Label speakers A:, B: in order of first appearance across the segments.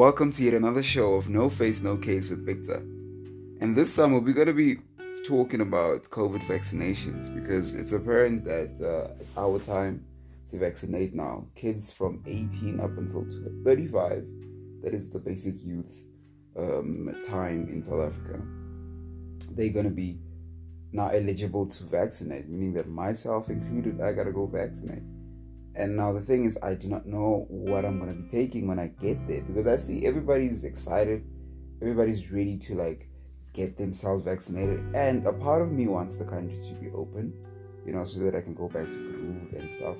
A: Welcome to yet another show of No Face, No Case with Victor. And this summer, we're going to be talking about COVID vaccinations because it's apparent that uh, it's our time to vaccinate now. Kids from 18 up until 35, that is the basic youth um, time in South Africa, they're going to be now eligible to vaccinate, meaning that myself included, I got to go vaccinate. And now the thing is, I do not know what I'm gonna be taking when I get there because I see everybody's excited, everybody's ready to like get themselves vaccinated, and a part of me wants the country to be open, you know, so that I can go back to groove and stuff,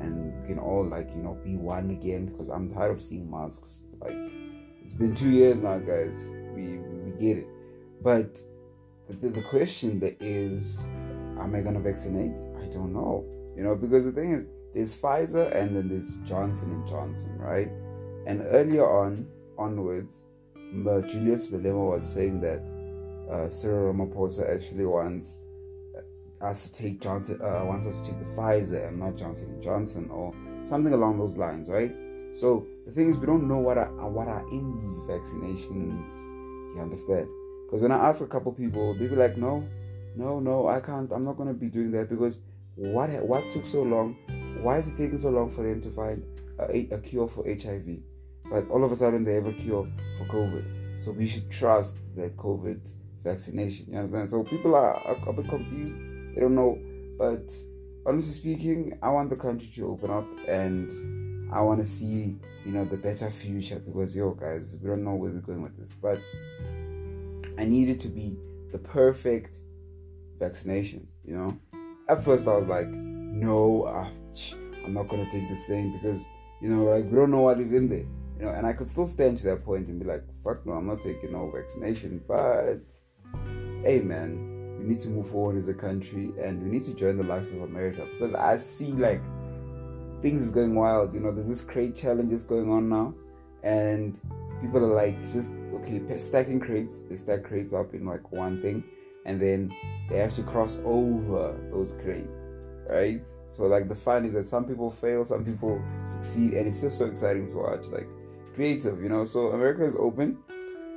A: and we can all like you know be one again because I'm tired of seeing masks. Like it's been two years now, guys. We we get it, but the, the question that is, am I gonna vaccinate? I don't know, you know, because the thing is there's Pfizer and then there's Johnson and Johnson, right? And earlier on, onwards, Julius Malema was saying that uh, Cyril Ramaphosa actually wants uh, us to take Johnson, uh, wants us to take the Pfizer and not Johnson and Johnson or something along those lines, right? So the thing is, we don't know what are what are in these vaccinations. You understand? Because when I ask a couple people, they be like, "No, no, no, I can't. I'm not gonna be doing that because what what took so long? Why is it taking so long for them to find a, a cure for HIV? But all of a sudden they have a cure for COVID. So we should trust that COVID vaccination. You understand? So people are a, a bit confused. They don't know. But honestly speaking, I want the country to open up and I want to see, you know, the better future because yo guys, we don't know where we're going with this. But I need it to be the perfect vaccination, you know. At first I was like, no, uh, I'm not gonna take this thing because you know, like we don't know what is in there. You know, and I could still stand to that point and be like, fuck no, I'm not taking no vaccination. But hey man, we need to move forward as a country and we need to join the likes of America because I see like things is going wild. You know, there's this crate challenges going on now, and people are like just okay stacking crates. They stack crates up in like one thing, and then they have to cross over those crates right? So like the fun is that some people fail, some people succeed, and it's just so exciting to watch. Like creative, you know. So America is open.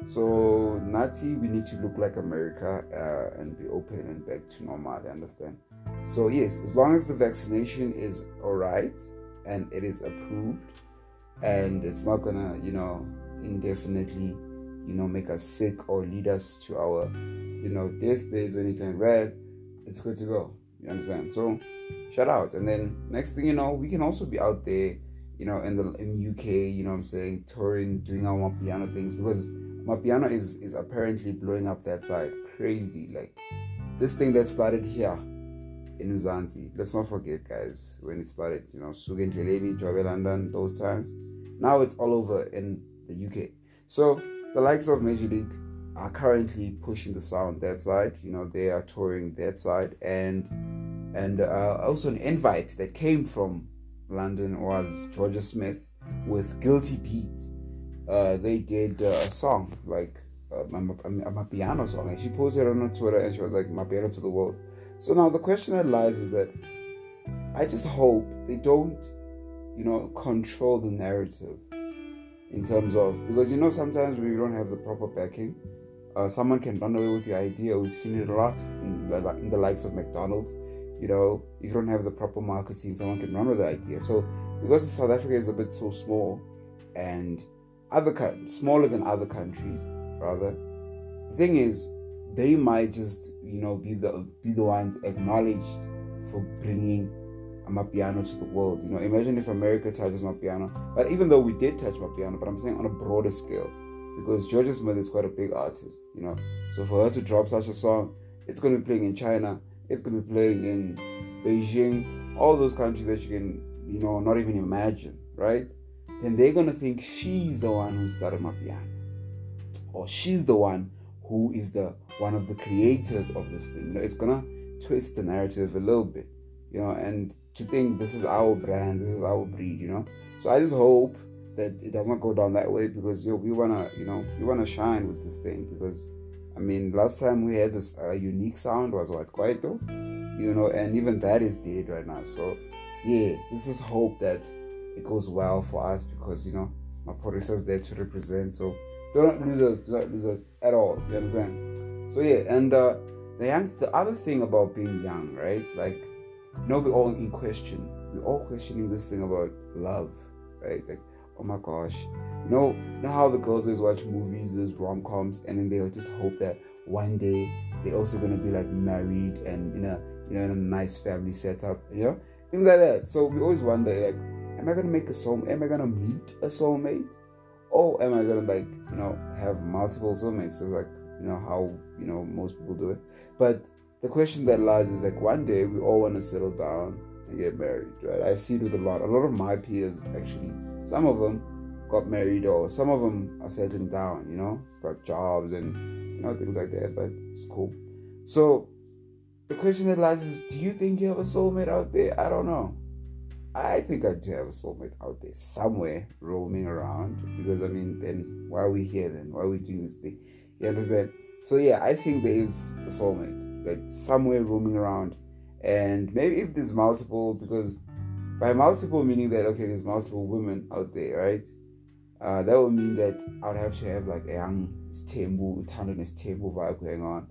A: So Nati, we need to look like America uh, and be open and back to normal. I understand. So yes, as long as the vaccination is alright and it is approved, and it's not gonna, you know, indefinitely, you know, make us sick or lead us to our, you know, deathbeds or anything like that, it's good to go. You understand? So shout out. And then next thing you know, we can also be out there, you know, in the in UK, you know what I'm saying, touring, doing our piano things because Amapiano is is apparently blowing up that side. Crazy. Like this thing that started here in Mzansi. Let's not forget guys, when it started, you know, Sugen Jeleni, Jobe London, those times. Now it's all over in the UK. So the likes of Major League are currently pushing the sound that side. You know, they are touring that side and and uh, also an invite that came from London was Jorja Smith with GuiltyBeatz. Uh, they did uh, a song like uh, a piano song, and she posted it on her Twitter, and she was like, "Amapiano to the world." So now the question that lies is that I just hope they don't, you know, control the narrative in terms of because you know sometimes when you don't have the proper backing. Uh, someone can run away with your idea. We've seen it a lot in, in the likes of McDonald's you know, if you don't have the proper marketing, someone can run with the idea. So because South Africa is a bit so small and other smaller than other countries, rather, the thing is they might just you know be the be the ones acknowledged for bringing Amapiano to the world. You know, imagine if America touches Amapiano. But even though we did touch Amapiano, but I'm saying on a broader scale, because Jorja Smith is quite a big artist, you know. So for her to drop such a song, it's going to be playing in China, going to be playing in Beijing, all those countries that you can, you know, not even imagine, right? Then they're to think she's the one who started Amapiano. Or she's the one who is the one of the creators of this thing. You know, it's to twist the narrative a little bit, you know, and to think this is our brand, this is our breed, you know. So I just hope that it does not go down that way because yo, we wanna, you know, we wanna shine with this thing because I mean, last time we had this uh, unique sound was what Kwaito, you know, and even that is dead right now. So, yeah, this is hope that it goes well for us because you know Maphorisa's there to represent. So do not lose us, do not lose us at all. You understand? So yeah, and uh, the young, the other thing about being young, right? Like, you know, we're all in question. We're all questioning this thing about love, right? Like, oh my gosh, you know, you know how the girls always watch movies, those rom coms, and then they just hope that one day they're also gonna be like married and in a you know in a nice family setup, you know, things like that. So we always wonder like, am I gonna make a soul? Am I gonna meet a soulmate? Or am I gonna like you know have multiple soulmates? So like you know how you know most people do it. But the question that lies is like one day we all want to settle down and get married, right? I see it with a lot. A lot of my peers actually, some of them got married or some of them are settling down, you know, got jobs and you know things like that. But it's cool. So the question that lies is, do you think you have a soulmate out there? I don't know. I think I do have a soulmate out there somewhere roaming around because I mean, then why are we here then? Why are we doing this thing? You understand? So yeah, I think there is a soulmate that somewhere roaming around, and maybe if there's multiple, because by multiple meaning that okay, there's multiple women out there, right? Uh, that would mean that I'd have to have like a young Stembu, tenderness Stembu vibe going on.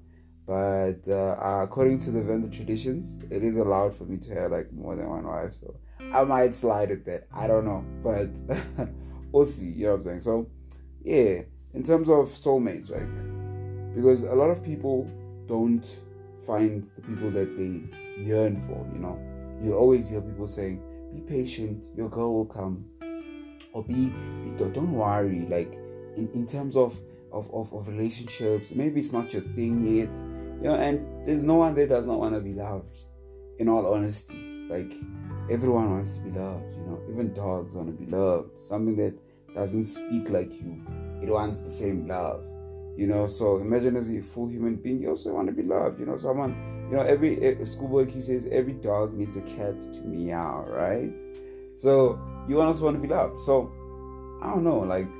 A: But uh, according to the Venda traditions, it is allowed for me to have like more than one wife. So I might slide at that. I don't know, but we'll see. You know what I'm saying? So yeah, in terms of soulmates, right? Because a lot of people don't find the people that they yearn for. You know, you always hear people saying, "Be patient, your girl will come," or "Be, be don't worry." Like in, in terms of, of of of relationships, maybe it's not your thing yet. You know, and there's no one that does not want to be loved. In all honesty, like everyone wants to be loved, you know, even dogs want to be loved. Something that doesn't speak like you, it wants the same love, you know. So imagine as a full human being, you also want to be loved, you know. Someone, you know, every eh, schoolboy he says every dog needs a cat to meow, right? So you also want to be loved. So I don't know, like,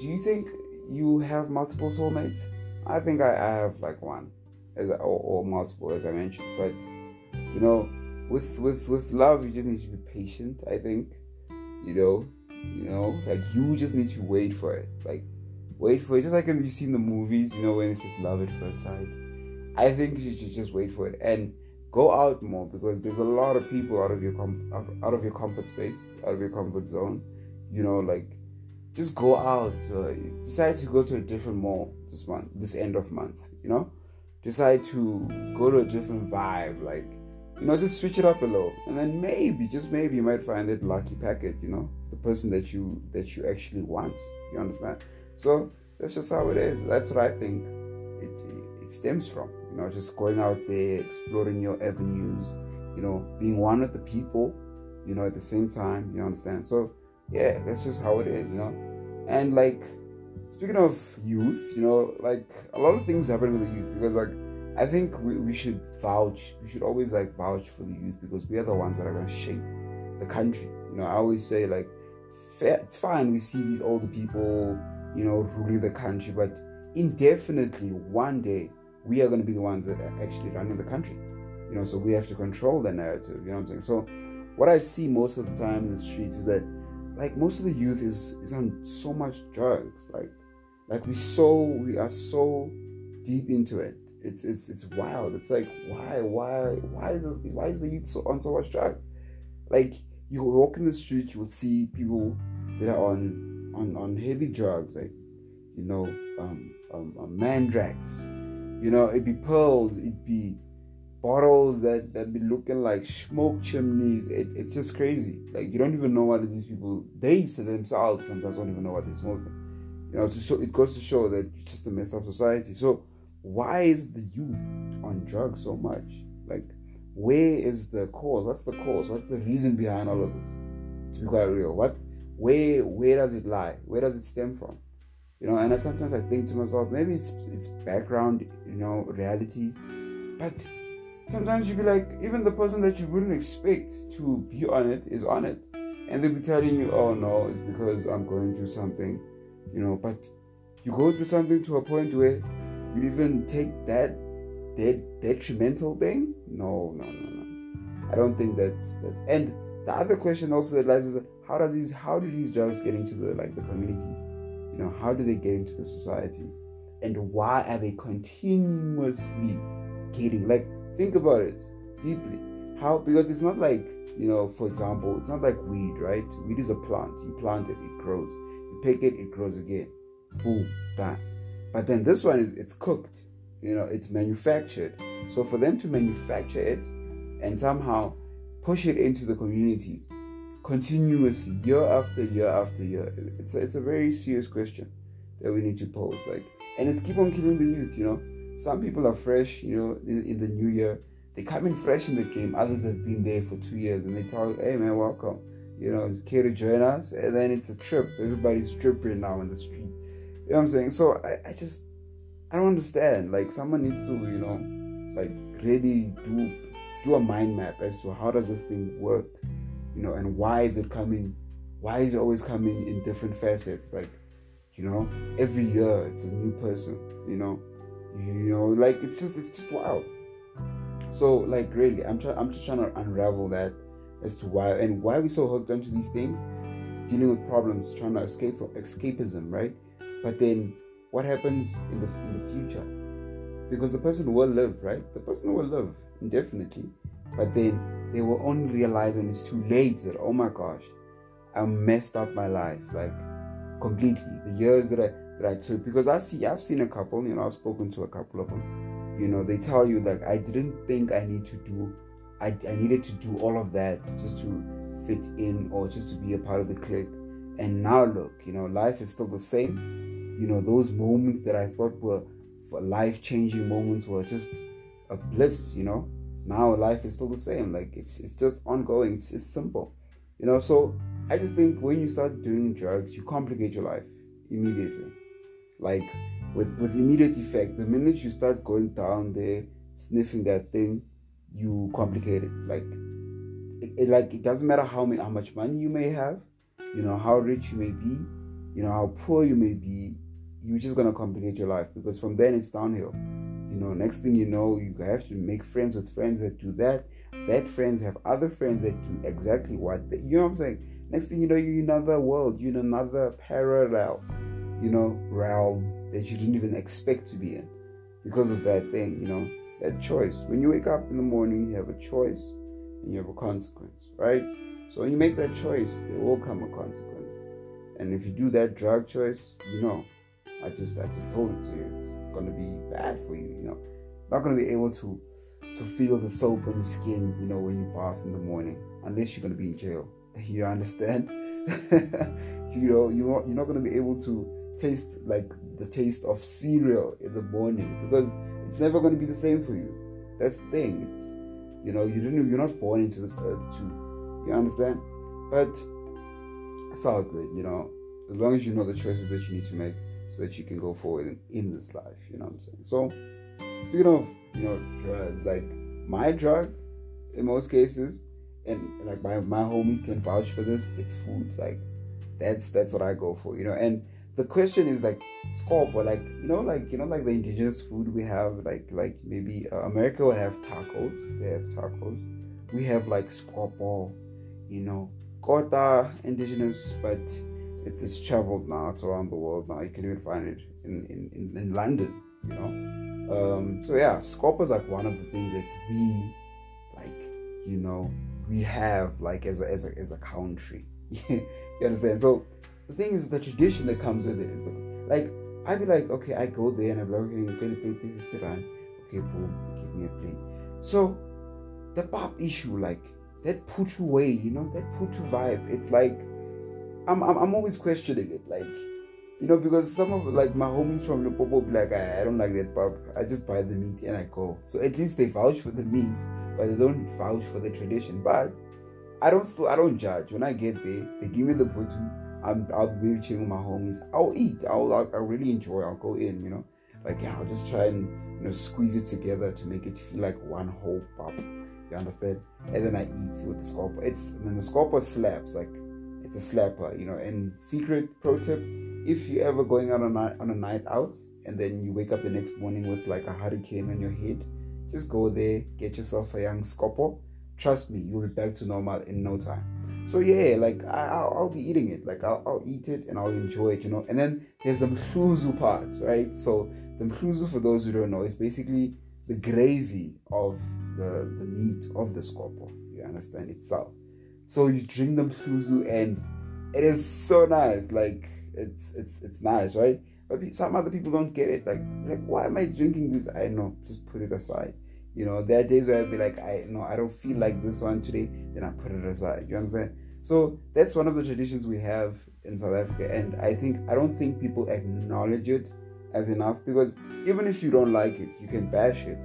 A: do you think you have multiple soulmates? I think I, I have like one, as or, or multiple, as I mentioned, but you know with with with love you just need to be patient i think you know you know like you just need to wait for it like wait for it just like you see in the movies you know when it says love at first sight i think you should just wait for it and go out more because there's a lot of people out of your com- out of your comfort space out of your comfort zone you know like just go out uh, decide to go to a different mall this month this end of month you know decide to go to a different vibe like you know, just switch it up a little, and then maybe, just maybe, you might find that lucky packet. You know, the person that you that you actually want. You understand? So that's just how it is. That's what I think it it stems from. You know, just going out there, exploring your avenues. You know, being one with the people. You know, at the same time. You understand? So yeah, that's just how it is. You know, and like speaking of youth, you know, like a lot of things happen with the youth because like I think we, we should vouch, we should always like vouch for the youth because we are the ones that are going to shape the country. You know, I always say like, it's fine, we see these older people, you know, ruling the country, but indefinitely one day we are going to be the ones that are actually running the country. You know, so we have to control the narrative, you know what I'm saying? So what I see most of the time in the streets is that like most of the youth is is on so much drugs. Like like we so we are so deep into it it's it's it's wild. It's like why why why is this why is the youth so, on so much drugs? Like you walk in the street, you would see people that are on on on heavy drugs, like you know, um, um, um mandrax. You know, it'd be pearls, it'd be bottles that that be looking like smoke chimneys. It, it's just crazy. Like you don't even know what these people they themselves sometimes don't even know what they're smoking. You know, so it goes to show that it's just a messed up society. So why is the youth on drugs so much? Like, where is the cause? What's the cause? What's the reason behind all of this? To be quite real, what, where, where does it lie? Where does it stem from? You know, and I sometimes I think to myself, maybe it's it's background, you know, realities, but sometimes you be like, even the person that you wouldn't expect to be on it is on it, and they'll be telling you, oh no, it's because I'm going through something, you know, but you go through something to a point where you even take that that detrimental thing? No, no, no, no. I don't think that's that's and the other question also that lies is how does these how do these drugs get into the like the communities? You know, how do they get into the society? And why are they continuously getting like think about it deeply. How because it's not like, you know, for example, it's not like weed, right? Weed is a plant. You plant it, it grows. You pick it, it grows again. Boom, done. But then this one is it's cooked, you know, it's manufactured. So for them to manufacture it and somehow push it into the communities continuously, year after year after year, it's a, it's a very serious question that we need to pose. Like, and it's keep on killing the youth. You know, some people are fresh. You know, in, in the new year, they come in fresh in the game. Others have been there for two years, and they tell, "Hey man, welcome." You know, care to join us? And then it's a trip. Everybody's tripping now in the street. You know what I'm saying? So I, I just I don't understand. Like someone needs to, you know, like really do do a mind map as to how does this thing work, you know, and why is it coming? Why is it always coming in different facets? Like, you know, every year it's a new person, you know, you know, like it's just it's just wild. So like really, I'm trying I'm just trying to unravel that as to why and why we so hooked onto these things, dealing with problems, trying to escape from escapism, right? But then what happens in the in the future? Because the person will live, right? The person will live indefinitely, but then they will only realize when it's too late that oh my gosh, I messed up my life like completely. The years that I that I took because I see I've seen a couple, you know, I've spoken to a couple of them. You know, they tell you like I didn't think I need to do I, I needed to do all of that just to fit in or just to be a part of the clique. And now look, you know, life is still the same you know, those moments that I thought were life changing moments were just a bliss, you know. Now life is still the same. Like it's it's just ongoing. It's, it's simple. You know, so I just think when you start doing drugs, you complicate your life immediately. Like with with immediate effect. The minute you start going down there, sniffing that thing, you complicate it. Like it, it like it doesn't matter how many, how much money you may have, you know, how rich you may be, you know, how poor you may be, you're just gonna complicate your life because from then it's downhill. Know, next thing you know, you have to make friends with friends that do that. That friends have other friends that do exactly what they, you know what I'm saying. Next thing you know, you're in another world, you're in another parallel, you know, realm that you didn't even expect to be in because of that thing, you know, that choice. When you wake up in the morning, you have a choice and you have a consequence, right? So when you make that choice, there will come a consequence. And if you do that drug choice, you know, I just I just told it to you. It's, it's gonna be bad for you. You know, not gonna be able to to feel the soap on your skin. You know, when you bath in the morning, unless you're gonna be in jail. You understand? you know, you you're not gonna be able to taste like the taste of cereal in the morning because it's never gonna be the same for you. That's the thing. It's you know you didn't you're not born into this earth to you understand, but it's all good. You know, as long as you know the choices that you need to make so that you can go forward in, in this life. You know what I'm saying? So, speaking of, you know, drugs, like my drug in most cases, and like my, my homies can vouch for this, it's food. Like, that's that's what I go for, you know. And the question is like scope or like you know like you know like the indigenous food we have like like maybe uh, America will have tacos they have tacos we have like scopo you know kota indigenous but it's, it's traveled now. It's around the world now. You can even find it in, in, in, London, you know. Um, so yeah, Scopa is like one of the things that we like, you know, we have like as a as a, as a country. you understand? So the thing is the tradition that comes with it is like I'd be like, okay, I go there and I'm like, okay, 50, 50 rand. Okay, boom, give me a plate. So the pop issue, like that put way, you know, that put vibe. It's like I'm, I'm, I'm always questioning it, like, you know, because some of like my homies from Limpopo be like, I, I don't like that pub. I just buy the meat and I go. So at least they vouch for the meat, but they don't vouch for the tradition. But I don't still I don't judge. When I get there, they give me the putu. I'm I'll be chilling with my homies. I'll eat. I'll I'll really enjoy. I'll go in. You know, like yeah, I'll just try and you know squeeze it together to make it feel like one whole pop. You understand? And then I eat with the scorpio. It's and then the scorpio slaps like it's a slapper, you know. And secret pro tip: if you're ever going out on a, on a night out and then you wake up the next morning with like a hurricane on your head, just go there, get yourself a young scopo. Trust me, you'll be back to normal in no time. So yeah, like I, will I'll be eating it. Like I'll, I'll eat it and I'll enjoy it, you know. And then there's the mhluzu part, right? So the mhluzu, for those who don't know, is basically the gravy of the the meat of the scopo. You understand itself. So you drink the mhluzu and it is so nice. Like it's it's it's nice, right? But some other people don't get it. Like like why am I drinking this? I know, just put it aside. You know, there are days where I'll be like, I know I don't feel like this one today, then I put it aside. You understand? So that's one of the traditions we have in South Africa, and I think I don't think people acknowledge it as enough because even if you don't like it, you can bash it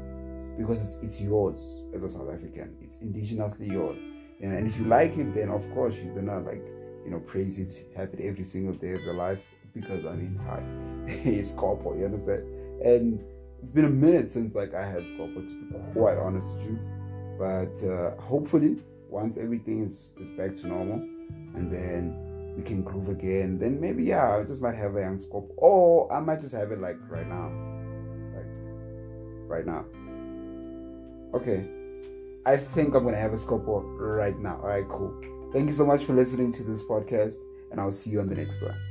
A: because it's, it's yours as a South African. It's indigenously yours, and if you like it, then of course you're gonna like you know praise it, have it every single day of your life because I mean, hi, it's Scorpio, you understand? And it's been a minute since like I had Scorpio to be quite honest with you, but uh, hopefully once everything is, is back to normal and then we can groove again, then maybe yeah, I just might have a young scope. Or I might just have it like right now. Like right now. Okay. I think I'm gonna have a scopo right now. Alright, cool. Thank you so much for listening to this podcast, and I'll see you on the next one.